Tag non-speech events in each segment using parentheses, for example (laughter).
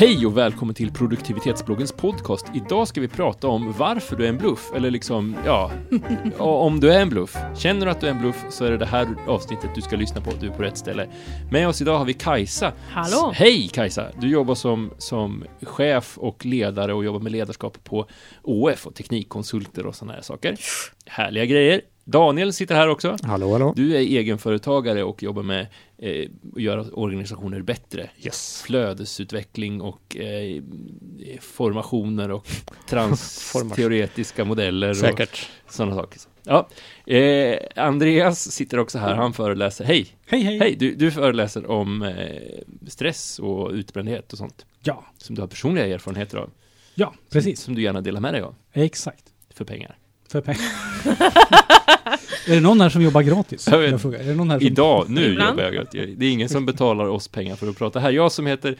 Hej och välkommen till produktivitetsbloggens podcast. Idag ska vi prata om varför du är en bluff, eller liksom, (laughs) ja, om du är en bluff. Känner du att du är en bluff så är det det här avsnittet du ska lyssna på, du är på rätt ställe. Med oss idag har vi Kajsa. Hallå! Hej Kajsa! Du jobbar som, som chef och ledare och jobbar med ledarskap på OF och teknikkonsulter och sådana här saker. Härliga grejer. Daniel sitter här också. Hallå, hallå. Du är egenföretagare och jobbar med eh, att göra organisationer bättre. Yes. Flödesutveckling och eh, formationer och (laughs) transteoretiska modeller Säkert. och sådana saker. Ja. Eh, Andreas sitter också här, han föreläser. Hej! Hej, hej! Hej! Du, du föreläser om eh, stress och utbrändhet och sånt. Ja, Som du har personliga erfarenheter av. ja, precis. Som du gärna delar med dig av. Exakt. För pengar. För pengar. (laughs) är det någon här som jobbar gratis? Jag vet. Jag frågar. Är det någon här som... Idag, nu Ibland. jobbar jag gratis. Det är ingen som betalar oss pengar för att prata här. Jag som heter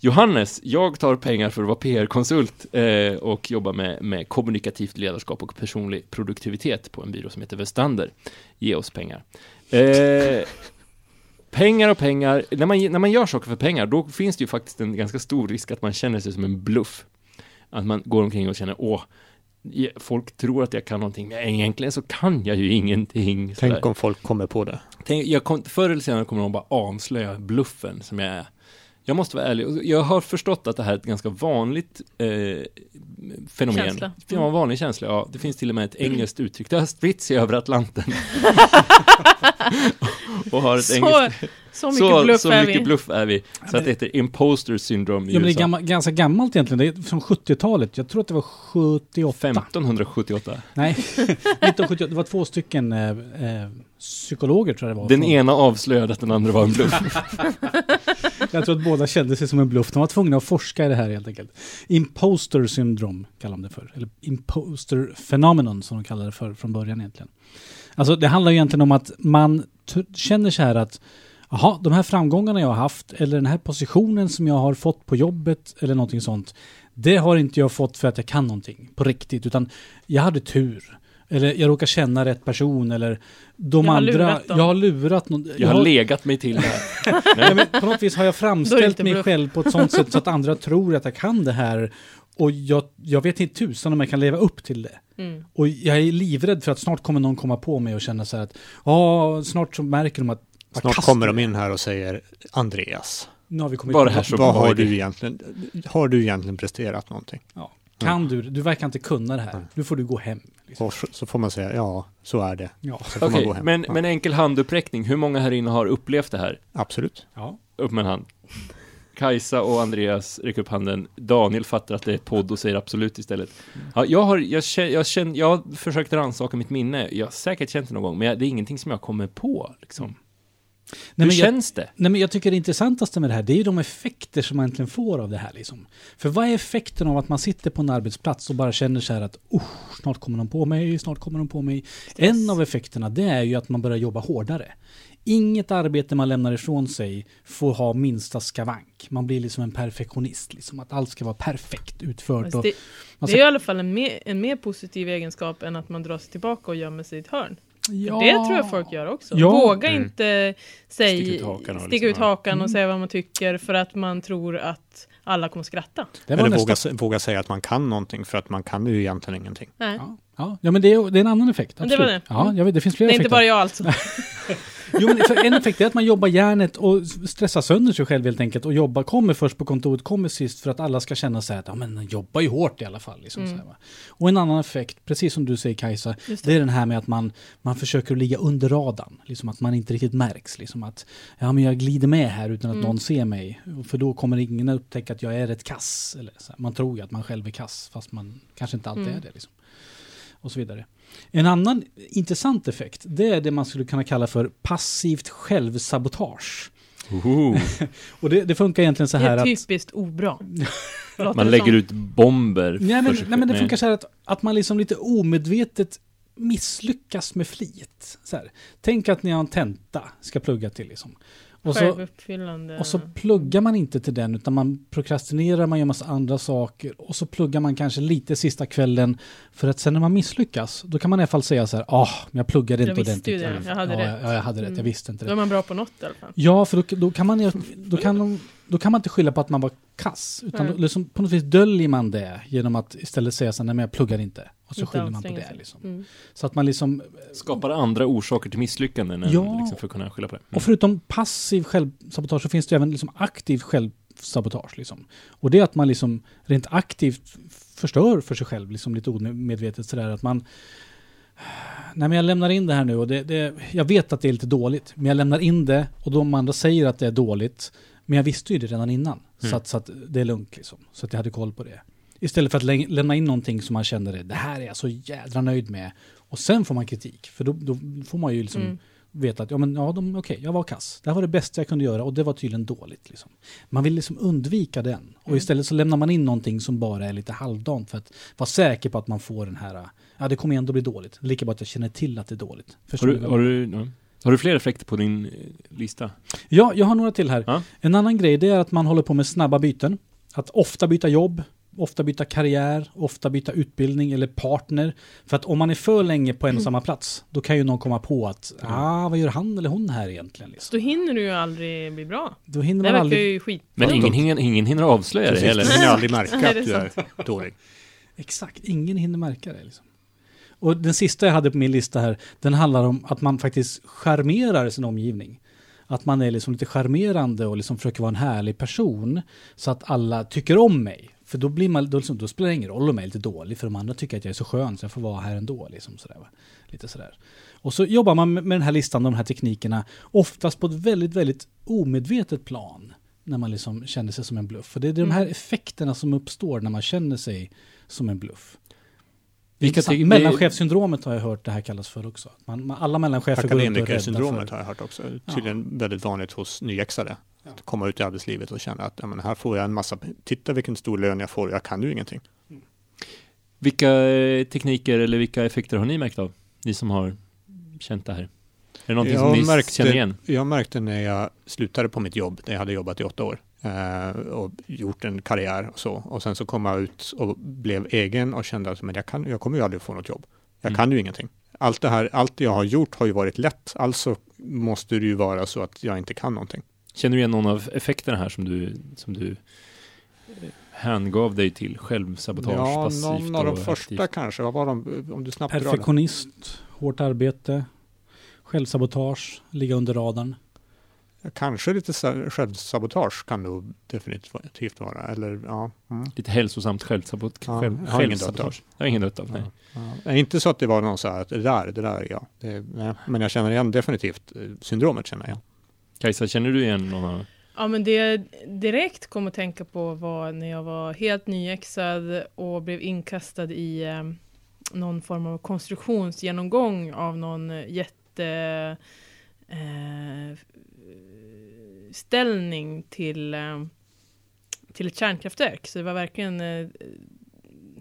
Johannes, jag tar pengar för att vara PR-konsult eh, och jobbar med, med kommunikativt ledarskap och personlig produktivitet på en byrå som heter Vestander. Ge oss pengar. Eh, pengar och pengar, när man, när man gör saker för pengar, då finns det ju faktiskt en ganska stor risk att man känner sig som en bluff. Att man går omkring och känner, åh, folk tror att jag kan någonting, men egentligen så kan jag ju ingenting. Tänk om folk kommer på det. Tänk, jag kom, förr eller senare kommer de bara avslöja bluffen som jag är. Jag måste vara ärlig, jag har förstått att det här är ett ganska vanligt eh, fenomen. Känsla. Ja, en vanlig känsla, ja. Det finns till och med ett engelskt uttryck, det har spritts i över Atlanten. (laughs) och har ett Så, engelskt, så mycket så, bluff så är mycket vi. bluff är vi. Så att det heter imposter syndrome i Ja, men det är USA. gammal, ganska gammalt egentligen. Det är från 70-talet. Jag tror att det var 78. 1578. Nej, (laughs) 1978. Det var två stycken eh, eh, psykologer tror jag det var. Den ena avslöjade att den andra var en bluff. (laughs) Jag tror att båda kände sig som en bluff. De var tvungna att forska i det här helt enkelt. Imposter syndrom kallar de det för. Eller imposter phenomenon som de kallar det för från början egentligen. Alltså det handlar ju egentligen om att man känner så här att Jaha, de här framgångarna jag har haft eller den här positionen som jag har fått på jobbet eller någonting sånt. Det har inte jag fått för att jag kan någonting på riktigt utan jag hade tur. Eller jag råkar känna rätt person eller de Jag har andra. jag har lurat någon. Jag har legat mig till det här. (laughs) Nej, men på något vis har jag framställt mig bluff. själv på ett sånt sätt så att andra tror att jag kan det här. Och jag, jag vet inte tusan om jag kan leva upp till det. Mm. Och jag är livrädd för att snart kommer någon komma på mig och känna så här att ja, snart så märker de att Snart kommer de in här och säger Andreas, Nu har vi kommit Bara här så- vad har du egentligen, har du egentligen presterat någonting? Ja. Kan du? Du verkar inte kunna det här. Nu får du gå hem. Liksom. Och så- får man säga, ja, så är det. Ja. Så får man Okej, gå hem. men, ja, men enkel handuppräckning. Hur många här inne har upplevt det här? Absolut. ja. Upp med en hand. Kajsa och Andreas räcker upp handen. Daniel fattar att det är podd och säger absolut istället. Ja, jag har, jag känner, jag, känner, jag har försökt rannsaka mitt minne. Jag har säkert känt det någon gång, men det är ingenting som jag kommer på. Liksom. Nej, Hur men jag, känns det? nej, men jag tycker det intressantaste med det här, det är ju de effekter som man egentligen får av det här. Liksom. För vad är effekten av att man sitter på en arbetsplats och bara känner så här att oh, snart kommer de på mig, snart kommer de på mig. En av effekterna det är ju att man börjar jobba hårdare. Inget arbete man lämnar ifrån sig får ha minsta skavank. Man blir liksom en perfektionist, liksom att allt ska vara perfekt utfört. Och det, det är i alla fall en mer, en mer positiv egenskap än att man drar sig tillbaka och gömmer sig i ett hörn. Ja, Det tror jag folk gör också. Ja. Våga Mm. inte säg, Sticka ut hakan och sticka liksom, ut hakan och Mm. säga vad man tycker för att man tror att alla kommer skratta. Det Eller våga, våga säga att man kan någonting för att man kan ju egentligen ingenting. Nej. Ja, ja. men det är, det är en annan effekt. Men det var Absolut. det. Ja, jag vet, det finns Det flera är inte effekter. bara jag alltså. (laughs) (laughs) Jo, men för en effekt är att man jobbar järnet och stressar sönder sig själv helt enkelt och jobbar, kommer först på kontoret, kommer sist för att alla ska känna sig att ja, men jobbar ju hårt i alla fall. Liksom, Mm. så här. Och en annan effekt, precis som du säger Kajsa, Just det är den här med att man, man försöker ligga under radarn. Liksom att man inte riktigt märks. Liksom att ja, men jag glider med här utan att Mm. någon ser mig. För då kommer ingen att upptäcka att jag är ett kass. Eller så här. Man tror ju att man själv är kass fast man kanske inte alltid Mm. är det. Liksom. Och så vidare. En annan intressant effekt, det är det man skulle kunna kalla för passivt självsabotage. (laughs) Och det, det funkar egentligen så Det här är att... typiskt obra. (laughs) Låter Man det lägger ut bomber. Nej men, nej, men det funkar så här att, att man liksom lite omedvetet misslyckas med flit. Så här. Tänk att ni har en tenta, ska plugga till liksom. Och så, och så pluggar man inte till den, utan man prokrastinerar, man gör massa andra saker. Och så pluggar man kanske lite sista kvällen. För att sen när man misslyckas, då kan man i alla fall säga så här, ah, men jag pluggade Jag inte visste ju ordentligt. det, jag hade ja, rätt. Ja, jag hade rätt, jag Mm. visste inte Då det. är man bra på något i alla fall. Ja, för då, då, kan man, då, kan, de- då kan man inte skylla på att man var kass. Utan då, liksom, på något vis döljer man det genom att istället säga så här, nej men jag pluggar inte. Och så Inte skyller man på det. Liksom. Mm. Så att man liksom, Skapar andra orsaker till misslyckanden än Ja. liksom för att kunna skylla på det. Mm. och förutom passiv självsabotage så finns det även liksom aktiv självsabotage. Liksom. Och det är att man liksom rent aktivt förstör för sig själv, liksom lite omedvetet sådär att man Nej men jag lämnar in det här nu och det, det, jag vet att det är lite dåligt. Men jag lämnar in det och de andra säger att det är dåligt. Men jag visste ju det redan innan. Så, Mm. att, så att det är lugnt liksom. Så att jag hade koll på det. Istället för att lä- lämna in någonting som man känner det, det här är jag så jädra nöjd med. Och sen får man kritik. För då, då får man ju liksom Mm. veta att ja, men, ja, de, okej, jag var kass. Det här var det bästa jag kunde göra och det var tydligen dåligt. Liksom. Man vill liksom undvika den. Och Mm. istället så lämnar man in någonting som bara är lite halvdant för att vara säker på att man får den här, ja det kommer ändå bli dåligt. Lika bra att jag känner till att det är dåligt. Förstår Har du ja. har du fler effekter på din eh, lista? Ja, jag har några till här. Ja. En annan grej det är att man håller på med snabba byten. Att ofta byta jobb, ofta byta karriär, ofta byta utbildning eller partner. För att om man är för länge på en och samma plats, då kan ju någon komma på att, ah, vad gör han eller hon här egentligen? Så Liksom. då hinner du ju aldrig bli bra. Då hinner Det man aldrig... ju skit. Men ingen, ingen, ingen hinner avslöja det heller. du hinner aldrig märka att det är du är dålig. Exakt, ingen hinner märka det. Liksom. Och den sista jag hade på min lista här, den handlar om att man faktiskt charmerar sin omgivning. Att man är liksom lite charmerande och liksom försöker vara en härlig person så att alla tycker om mig. För då, blir man, då, liksom, då spelar det ingen roll om jag är lite dålig, för de andra tycker att jag är så skön så jag får vara här ändå. Liksom sådär, va? Lite sådär. Och så jobbar man med den här listan, de här teknikerna, oftast på ett väldigt, väldigt omedvetet plan. När man liksom känner sig som en bluff. För det är de här Mm. effekterna som uppstår när man känner sig som en bluff. Intressant. ty- Mellanchefssyndromet har jag hört det här kallas för också. Man, man, alla mellanchefer går runt och är rädda för... har jag hört också. Tydligen väldigt vanligt hos nyexade. Att komma ut i arbetslivet och känna att ja, men här får jag en massa, titta vilken stor lön jag får, jag kan ju ingenting. Vilka eh, tekniker eller vilka effekter har ni märkt av? Ni som har känt det här. Är det någonting som Jag ni märkte- känner igen? Jag märkte när jag slutade på mitt jobb, där jag hade jobbat i åtta år eh, och gjort en karriär och så. Och sen så kom jag ut och blev egen och kände att men jag, kan, jag kommer ju aldrig få något jobb. Jag Mm. kan ju ingenting. Allt det här, allt jag har gjort har ju varit lätt. Alltså måste det ju vara så att jag inte kan någonting. Känner du igen någon av effekterna här som du, som du eh, hängav dig till? Självsabotage, ja, passivt någon av de och första aktivt? kanske. Vad var de? Om du snabbt drar det. Perfektionist, hårt arbete, självsabotage, ligga under radarn. Ja, Kanske lite sa- självsabotage kan nog definitivt vara. Eller ja. Mm. Lite hälsosamt självsabot Ja, själv, självsabotage. Jag har ingen dött av, nej. Ja. Det är inte så att det var någon så här att det där, det där är jag. Det, nej. Men jag känner igen definitivt eh, syndromet känner jag. Kajsa, känner du igen någon av Ja men det jag direkt kom att tänka på var när jag var helt nyexad och blev inkastad i eh, någon form av konstruktionsgenomgång av någon jätte eh, ställning till, eh, till ett kärnkraftverk. Så det var verkligen eh,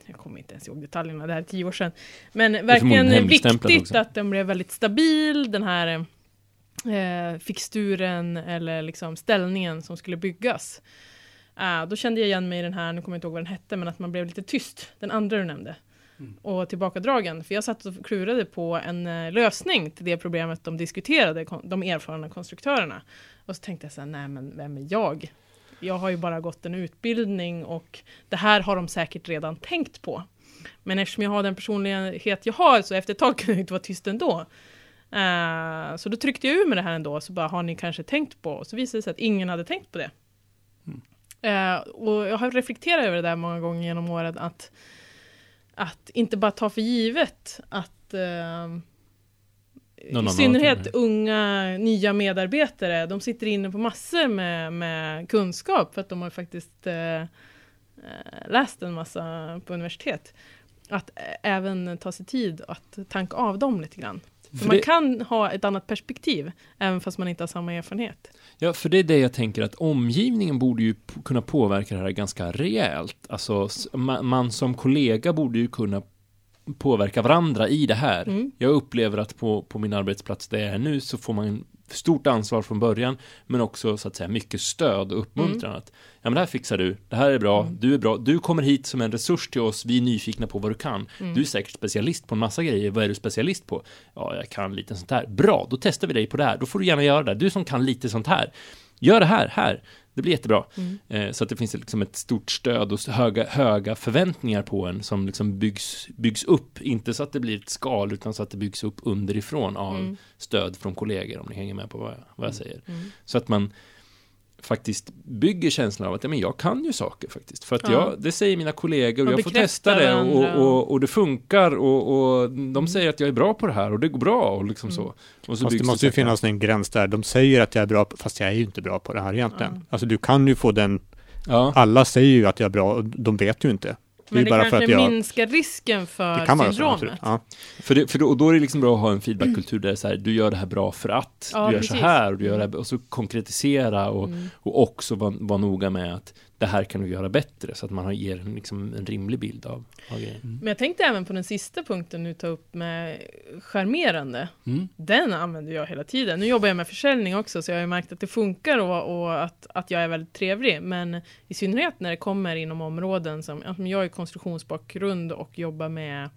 jag kommer inte ens ihåg detaljerna, det här är tio år sedan. Men verkligen viktigt också. att den blev väldigt stabil, den här eh, fixturen eller liksom ställningen som skulle byggas. Eh, då kände jag igen mig i den här, nu kommer jag inte ihåg vad den hette, men att man blev lite tyst, den andra du nämnde. Mm. Och tillbakadragen, för jag satt och klurade på en eh, lösning till det problemet de diskuterade, de erfarna konstruktörerna. Och så tänkte jag så här, nej men vem är jag? Jag har ju bara gått en utbildning och det här har de säkert redan tänkt på. Men eftersom jag har den personlighet jag har så efter ett tag (laughs) kunde jag inte vara tyst ändå. Eh, så då tryckte jag ur med det här ändå, så bara har ni kanske tänkt på? Och så visade det sig att ingen hade tänkt på det. Mm. Eh, och jag har reflekterat över det där många gånger genom åren, att, att inte bara ta för givet att Någon i synnerhet unga nya medarbetare, de sitter inne på massor med, med kunskap för att de har faktiskt eh, läst en massa på universitet. Att även ta sig tid att tanka av dem lite grann. För man det- kan ha ett annat perspektiv, även fast man inte har samma erfarenhet. Ja, för det är det jag tänker att omgivningen borde ju kunna påverka det här ganska rejält. Alltså, s- ma- man som kollega borde ju kunna påverka varandra i det här. Mm. Jag upplever att på, på min arbetsplats där jag är nu så får man stort ansvar från början, men också så att säga mycket stöd och uppmuntran. Att, ja men det här fixar du, det här är bra, Mm. du är bra, du kommer hit som en resurs till oss, vi är nyfikna på vad du kan. Mm. Du är säkert specialist på en massa grejer, vad är du specialist på? Ja, jag kan lite sånt här. Bra, då testar vi dig på det här, då får du gärna göra det. Du som kan lite sånt här, gör det här, här. Det blir jättebra. Mm. Eh, så att det finns liksom ett stort stöd och höga, höga förväntningar på en som liksom byggs, byggs upp. Inte så att det blir ett skal, utan så att det byggs upp underifrån av Mm. stöd från kollegor, om ni hänger med på vad jag, vad jag säger. Mm. Så att man faktiskt bygger känslan av att ja, men jag kan ju saker faktiskt. För att Ja. jag, det säger mina kollegor och jag får testa det och, och, och det funkar och, och de säger att jag är bra på det här och det går bra och liksom Mm. så. Och så Fast det måste ju finnas en gräns där. De säger att jag är bra, på, fast jag är ju inte bra på det här egentligen. Ja. Alltså du kan ju få den, Ja. alla säger ju att jag är bra, och de vet ju inte. Det Men det för kanske att jag... minskar risken för Det kan så, syndromet. Ja. För, det, för då, och då är det liksom bra att ha en feedbackkultur där det är så här, du gör det här bra för att, Ja, du gör så precis. här och du gör det här, och så konkretisera och, Mm. och också vara var noga med att det här kan du göra bättre så att man har, ger en, liksom, en rimlig bild av, av grejen. Men jag tänkte även på den sista punkten du tar upp med charmerande. Mm. Den använder jag hela tiden. Nu jobbar jag med försäljning också, så jag har ju märkt att det funkar och, och att, att jag är väldigt trevlig. Men i synnerhet när det kommer inom områden som, jag ju konstruktionsbakgrund och jobbar med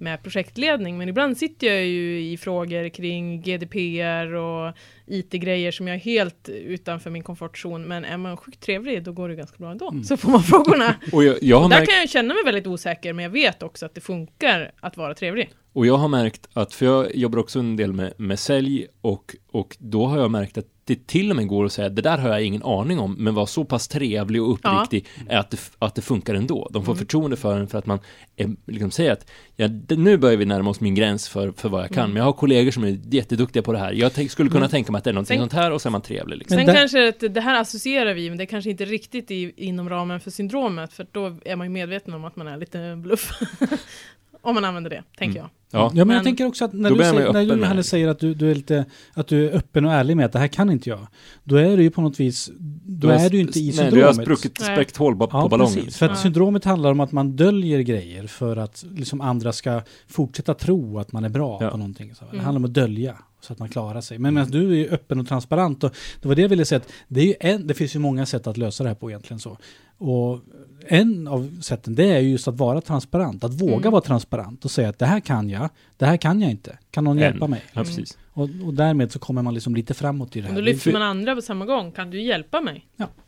med projektledning, men ibland sitter jag ju i frågor kring GDPR och IT-grejer som jag är helt utanför min komfortzon, men är man sjukt trevlig, då går det ganska bra ändå. Mm. Så får man (laughs) frågorna. Och jag, jag har Där märkt kan jag känna mig väldigt osäker, men jag vet också att det funkar att vara trevlig. Och jag har märkt att, för jag jobbar också en del med, med sälj och, och då har jag märkt att det till och med går att säga det där har jag ingen aning om, men var så pass trevlig och uppriktig är att, det, att det funkar ändå. De får Mm. förtroende för en för att man är, liksom säger att ja, nu börjar vi närma oss min gräns för, för vad jag kan, Mm. men jag har kollegor som är jätteduktiga på det här. Jag skulle kunna Mm. tänka mig att det är någonting Sen- sånt här och så är man trevlig. Liksom. Sen där- kanske att det här associerar vi, men det är kanske inte riktigt i, inom ramen för syndromet, för då är man ju medveten om att man är lite bluff. (laughs) om man använder det, tänker Mm. jag. Ja, Ja, men, jag Men- tänker också att när du, säger, när du det. säger att du, du är lite, att du är öppen och ärlig med att det här kan inte jag. Då är du ju på något vis, då har är du ju inte i Nej, syndromet. du har spruckit, Nej. spräckt hål ba- på Ja, ballongen. precis. För att Ja. syndromet handlar om att man döljer grejer för att liksom andra ska fortsätta tro att man är bra Ja. på någonting. Så. Det Mm. handlar om att dölja så att man klarar sig. Men medan du är ju öppen och transparent och det var det jag ville säga att det, är ju en, det finns ju många sätt att lösa det här på egentligen så. Och en av sätten det är ju just att vara transparent, att våga Mm. vara transparent och säga att det här kan jag, det här kan jag inte. Kan någon En. hjälpa mig? Ja, precis. Och, och därmed så kommer man liksom lite framåt i det här. då lyfter man andra på samma gång. Kan du hjälpa mig?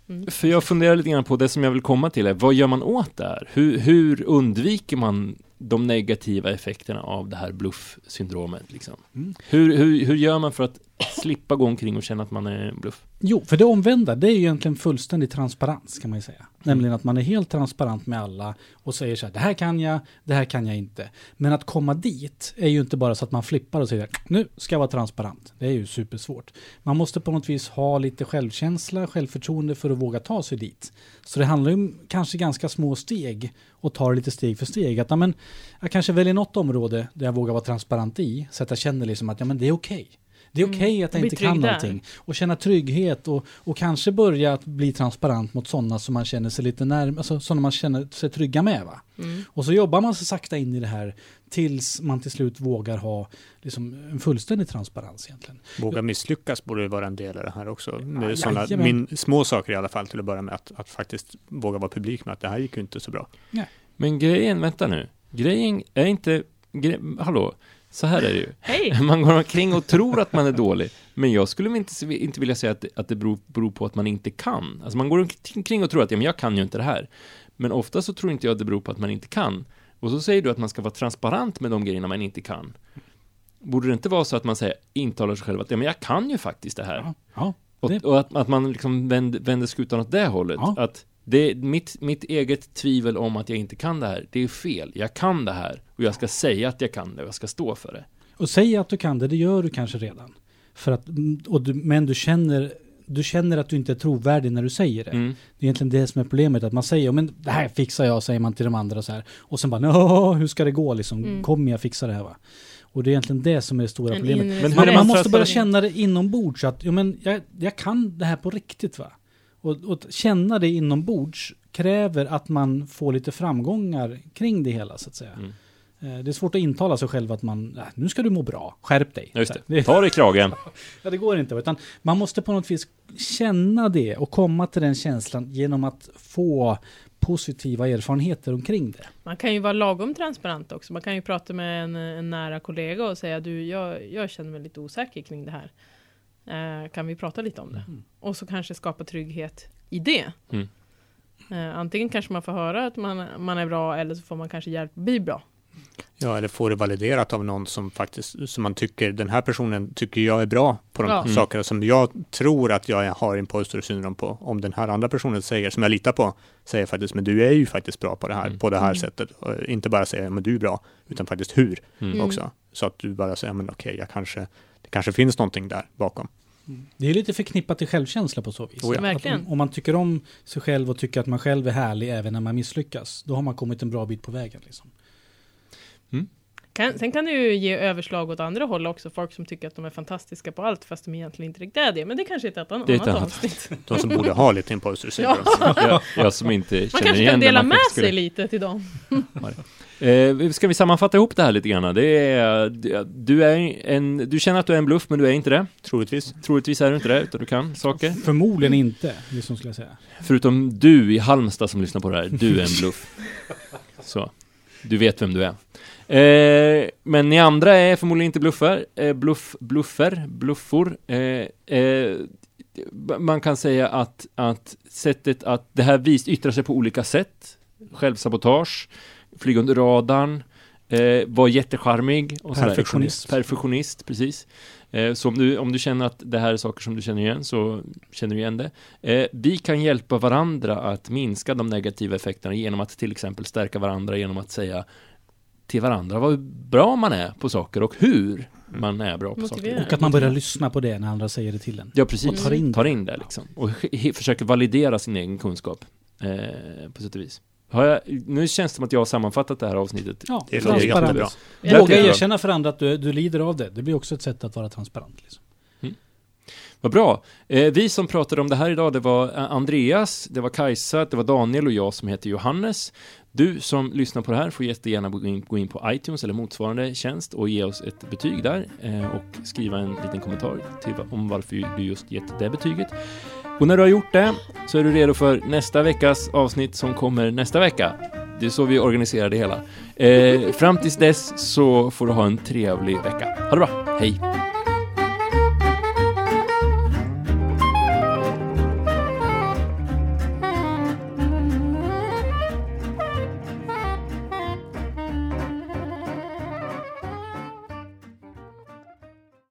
Mm. För jag funderar lite grann på det som jag vill komma till är, vad gör man åt det här? Hur, hur undviker man de negativa effekterna av det här bluff-syndromet? Liksom? Mm. Hur, hur, hur gör man för att slippa gå omkring och känna att man är en bluff? Jo, för det omvända, det är ju egentligen fullständig transparens kan man ju säga. Nämligen att man är helt transparent med alla och säger så här, det här kan jag, det här kan jag inte. Men att komma dit är ju inte bara så att man flippar och säger, nu ska jag vara transparent. Det är ju supersvårt. Man måste på något vis ha lite självkänsla, självförtroende för att våga ta sig dit. Så det handlar ju om kanske ganska små steg och ta det lite steg för steg. Att, ja, men, jag kanske väljer något område där jag vågar vara transparent i, så att jag känner liksom att ja, men det är okej. Det är Mm. okej att jag inte kan där. någonting. Och känna trygghet och, och kanske börja att bli transparent mot sådana som man känner sig lite närmare, alltså sådana man känner sig trygga med. Va? Mm. Och så jobbar man sig sakta in i det här tills man till slut vågar ha liksom, en fullständig transparens egentligen. Våga misslyckas borde ju vara en del av det här också. Med Ja, såna, min, små saker i alla fall till att börja med. Att, att faktiskt våga vara publik med att det här gick ju inte så bra. Men grejen, vänta nu, grejen är inte, gre, hallå, så här är det ju. Hej! (laughs) Man går omkring och tror att man är dålig, men jag skulle inte, inte vilja säga att det, att det beror, beror på att man inte kan. Alltså man går omkring och tror att ja, men jag kan ju inte det här. Men ofta så tror inte jag att det beror på att man inte kan. Och så säger du att man ska vara transparent med de grejerna man inte kan. Borde det inte vara så att man säger, intalar sig själv att ja, men jag kan ju faktiskt det här. Ja, ja. Och, och att, att man liksom vänder, vänder skutan åt det hållet. Ja. Att det, mitt, mitt eget tvivel om att jag inte kan det här, det är fel. Jag kan det här och jag ska säga att jag kan det och jag ska stå för det. Och säg att du kan det, det gör du kanske redan. För att, och du, men du känner, du känner att du inte är trovärdig när du säger det. Mm. Det är egentligen det som är problemet, att man säger men det här fixar jag, säger man till de andra så här. Och sen bara, "Nå, hur ska det gå liksom? Mm. Kom jag fixa det här va? Och det är egentligen det som är det stora En problemet. Men Man, man måste börja känna det inombords, så att jo, men jag, jag kan det här på riktigt va? Och, och att känna det inombords kräver att man får lite framgångar kring det hela så att säga. Mm. Eh, Det är svårt att intala sig själv att man, "Äh, nu ska du må bra, skärp dig. Just det. Ta dig i kragen. (laughs) Ja, det går inte. Utan man måste på något vis känna det och komma till den känslan genom att få positiva erfarenheter omkring det. Man kan ju vara lagom transparent också. Man kan ju prata med en, en nära kollega och säga du, jag, jag känner mig lite osäker kring det här. Eh, kan vi prata lite om det? Mm. Och så kanske skapa trygghet i det. Mm. Eh, antingen kanske man får höra att man, man är bra eller så får man kanske hjälp att bli bra. Ja, eller få det validerat av någon som faktiskt, som man tycker, den här personen tycker jag är bra på de Ja. Mm. saker som jag tror att jag har imposter syndrom på. Om den här andra personen säger, som jag litar på, säger faktiskt, men du är ju faktiskt bra på det här, Mm. på det här Mm. sättet. Och inte bara säga, men du är bra, utan faktiskt hur Mm. Mm. också. Så att du bara säger, men okej, jag kanske, kanske finns någonting där bakom. Det är lite förknippat till självkänsla på så vis. Oh ja. Verkligen. Att om, om man tycker om sig själv och tycker att man själv är härlig även när man misslyckas, då har man kommit en bra bit på vägen. Liksom. Kan, sen kan det ju ge överslag åt andra håll också. Folk som tycker att de är fantastiska på allt fast de egentligen inte riktigt är det. Men det kanske är ett annat, Det är ett annat annat. avsnitt. De som borde ha lite imposter syndrom. Jag, jag som inte Man känner kanske kan dela med kanske skulle- sig lite till dem. (laughs) Eh, ska vi sammanfatta ihop det här lite grann? Det är, du, är en, du känner att du är en bluff, men du är inte det. Troligtvis. Troligtvis är du inte det, utan du kan saker. Förmodligen inte, liksom skulle jag säga. Förutom du i Halmstad som lyssnar på det här, du är en bluff. (laughs) Så, du vet vem du är. Eh, men ni andra är förmodligen inte bluffar, eh, bluff, bluffer, bluffor. Eh, eh, man kan säga att, att sättet att det här vis, yttrar sig på olika sätt. Självsabotage, flyga under radarn, eh, vara jättecharmig. Och sådär. Perfektionist. Perfektionist, precis. Eh, så om du, om du känner att det här är saker som du känner igen så känner du igen det. Eh, vi kan hjälpa varandra att minska de negativa effekterna genom att till exempel stärka varandra genom att säga till varandra vad bra man är på saker och hur man är bra på Motivera. saker. Och att man börjar lyssna på det när andra säger det till en. Ja, precis. Och tar in det. tar in det liksom. Och försöker validera sin egen kunskap. Eh, på sätt och vis. Har jag, nu känns det som att jag har sammanfattat det här avsnittet. Ja, Det låter transparent. jättebra. Ja, Våga det är bra. erkänna för andra att du, du lider av det. Det blir också ett sätt att vara transparent. Liksom. Vad bra. Eh, vi som pratade om det här idag, det var eh, Andreas, det var Kajsa, det var Daniel och jag som heter Johannes. Du som lyssnar på det här får jättegärna gå in, gå in på iTunes eller motsvarande tjänst och ge oss ett betyg där eh, och skriva en liten kommentar till, om varför du just gett det betyget. Och när du har gjort det så är du redo för nästa veckas avsnitt som kommer nästa vecka. Det är så vi organiserar det hela. Eh, fram tills dess så får du ha en trevlig vecka. Ha det bra, hej!